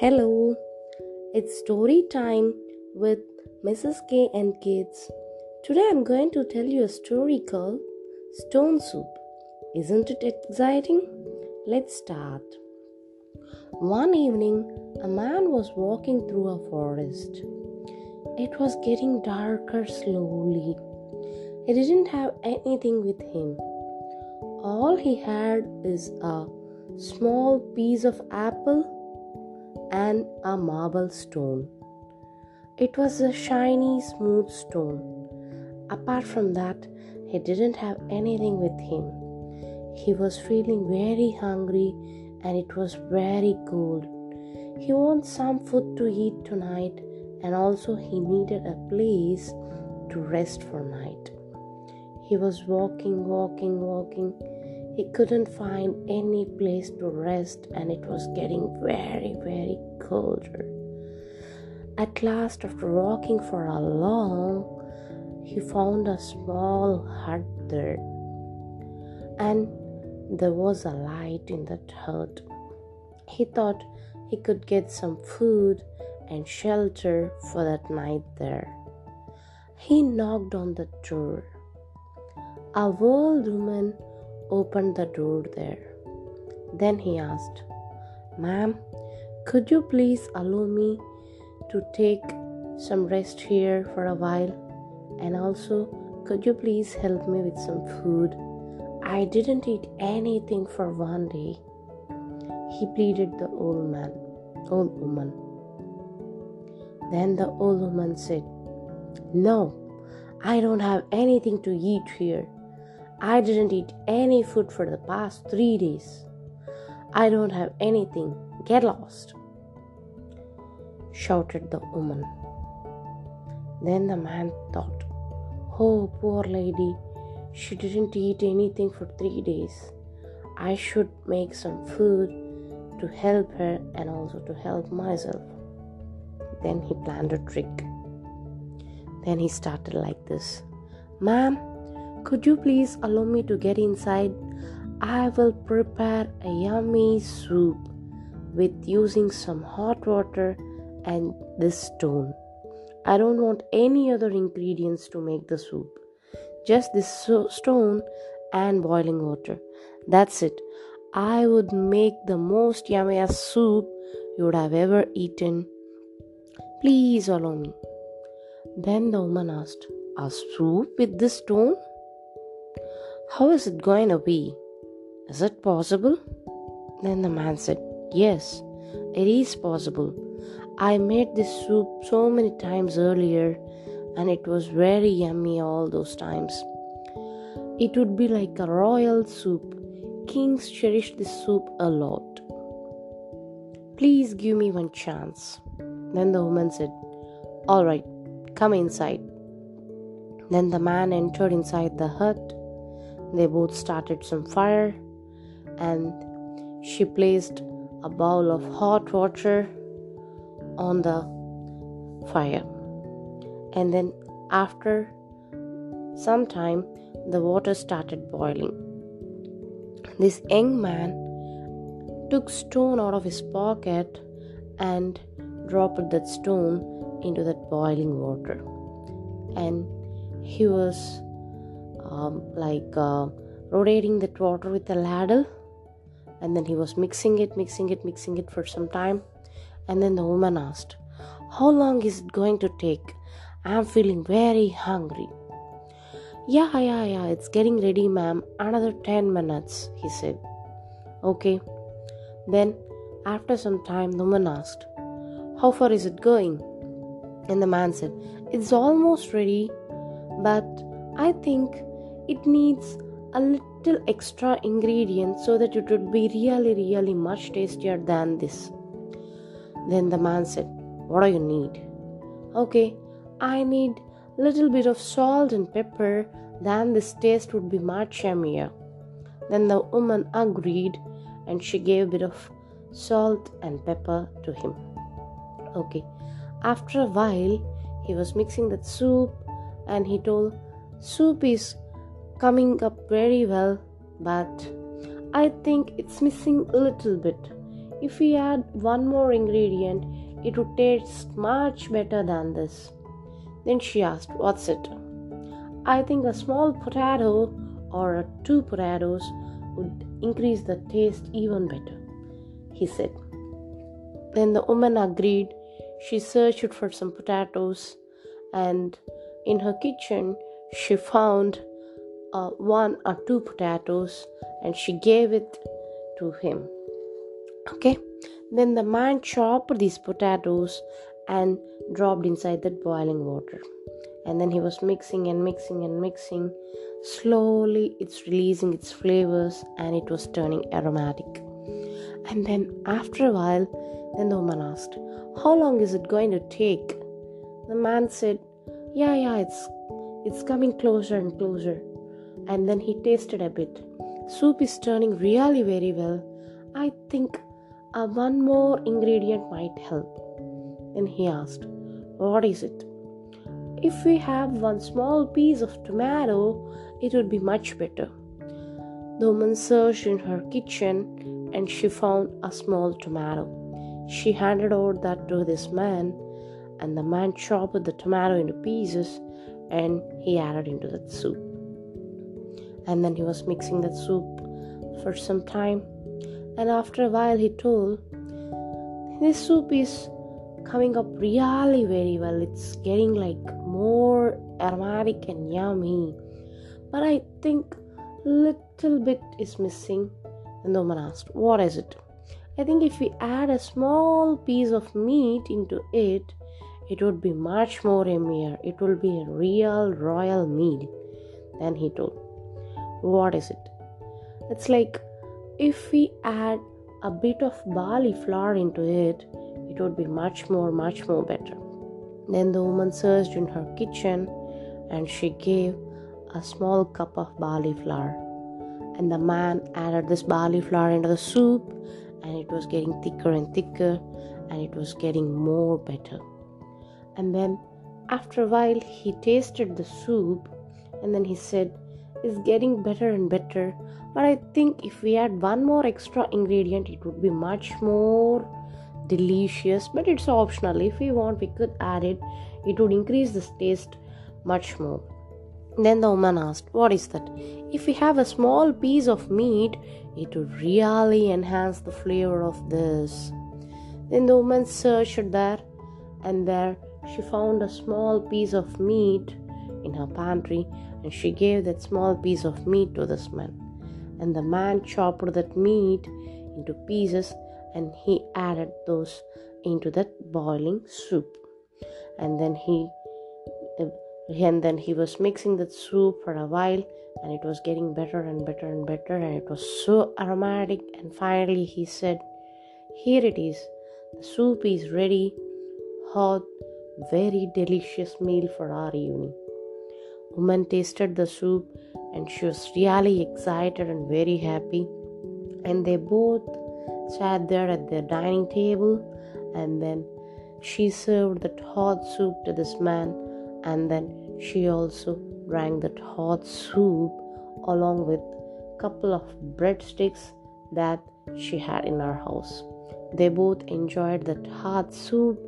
Hello, it's story time with Mrs. Kay and kids. Today I'm going to tell you a story called Stone Soup. Isn't it exciting? Let's start. One evening, a man was walking through a forest. It was getting darker slowly. He didn't have anything with him. All he had is a small piece of apple and a marble stone. It was a shiny, smooth stone. Apart from that, he didn't have anything with him. He was feeling very hungry and it was very cold. He wanted some food to eat tonight and also he needed a place to rest for night. He was walking, walking, walking he couldn't find any place to rest, and it was getting very, very colder. At last, after walking for a long, he found a small hut there, and there was a light in that hut. He thought he could get some food and shelter for that night there. He knocked on the door. A old woman opened the door there. Then he asked, Ma'am, could you please allow me to take some rest here for a while? And also, could you please help me with some food? I didn't eat anything for one day. He pleaded the old man, old woman. Then the old woman said, No, I don't have anything to eat here. I didn't eat any food for the past three days. I don't have anything. Get lost, shouted the woman. Then the man thought, Oh, poor lady, she didn't eat anything for three days. I should make some food to help her and also to help myself. Then he planned a trick. Then he started like this Ma'am, could you please allow me to get inside? I will prepare a yummy soup with using some hot water and this stone. I don't want any other ingredients to make the soup. Just this so- stone and boiling water. That's it. I would make the most yummiest soup you would have ever eaten. Please allow me. Then the woman asked, A soup with this stone? How is it going to be? Is it possible? Then the man said, Yes, it is possible. I made this soup so many times earlier and it was very yummy all those times. It would be like a royal soup. Kings cherish this soup a lot. Please give me one chance. Then the woman said, All right, come inside. Then the man entered inside the hut they both started some fire, and she placed a bowl of hot water on the fire. And then, after some time, the water started boiling. This young man took stone out of his pocket and dropped that stone into that boiling water. And he was um, like uh, rotating that water with a ladle. And then he was mixing it mixing it mixing it for some time. And then the woman asked how long is it going to take? I'm feeling very hungry. Yeah yeah yeah it's getting ready ma'am. Another 10 minutes he said. Okay. Then after some time the woman asked how far is it going? And the man said it's almost ready but i think it needs a little extra ingredient so that it would be really really much tastier than this. Then the man said what do you need? Okay i need little bit of salt and pepper then this taste would be much yummier. Then the woman agreed and she gave a bit of salt and pepper to him. Okay after a while he was mixing that soup and he told soup is coming up very well, but I think it's missing a little bit. if we add one more ingredient, it would taste much better than this. Then she asked, What's it? I think a small potato or two potatoes would increase the taste even better, he said. Then the woman agreed. She searched for some potatoes and in her kitchen she found uh, one or two potatoes and she gave it to him. Okay, then the man chopped these potatoes and dropped inside that boiling water. And then he was mixing and mixing and mixing. Slowly, it's releasing its flavors and it was turning aromatic. And then, after a while, then the woman asked, How long is it going to take? The man said, Yeah, yeah, it's it's coming closer and closer. And then he tasted a bit. Soup is turning really very well. I think uh, one more ingredient might help. Then he asked, What is it? If we have one small piece of tomato, it would be much better. The woman searched in her kitchen and she found a small tomato. She handed over that to this man, and the man chopped the tomato into pieces and he added into the soup. And then he was mixing that soup for some time. And after a while, he told, This soup is coming up really very well. It's getting like more aromatic and yummy. But I think little bit is missing. And the woman asked, What is it? I think if we add a small piece of meat into it, it would be much more yummier. It will be a real royal meal. Then he told, What is it? It's like if we add a bit of barley flour into it, it would be much more, much more better. Then the woman searched in her kitchen and she gave a small cup of barley flour. And the man added this barley flour into the soup, and it was getting thicker and thicker, and it was getting more better and then after a while he tasted the soup and then he said it's getting better and better. But i think if we add one more extra ingredient it would be much more delicious. But it's optional. If we want we could add it. It would increase the taste much more. Then the woman asked what is that? If we have a small piece of meat it would really enhance the flavor of this. Then the woman searched there and there she found a small piece of meat in her pantry and she gave that small piece of meat to this man. And the man chopped that meat into pieces and he added those into that boiling soup. And then he and then he was mixing that soup for a while and it was getting better and better and better and it was so aromatic and finally he said here it is the soup is ready hot very delicious meal for our evening. Woman tasted the soup and she was really excited and very happy. And they both sat there at their dining table and then she served the hot soup to this man and then she also drank that hot soup along with a couple of breadsticks that she had in her house. They both enjoyed that hot soup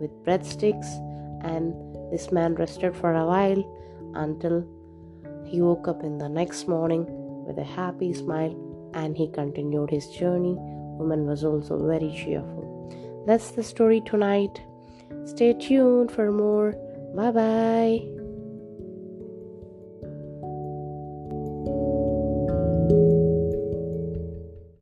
with breadsticks, and this man rested for a while until he woke up in the next morning with a happy smile and he continued his journey. Woman was also very cheerful. That's the story tonight. Stay tuned for more. Bye bye.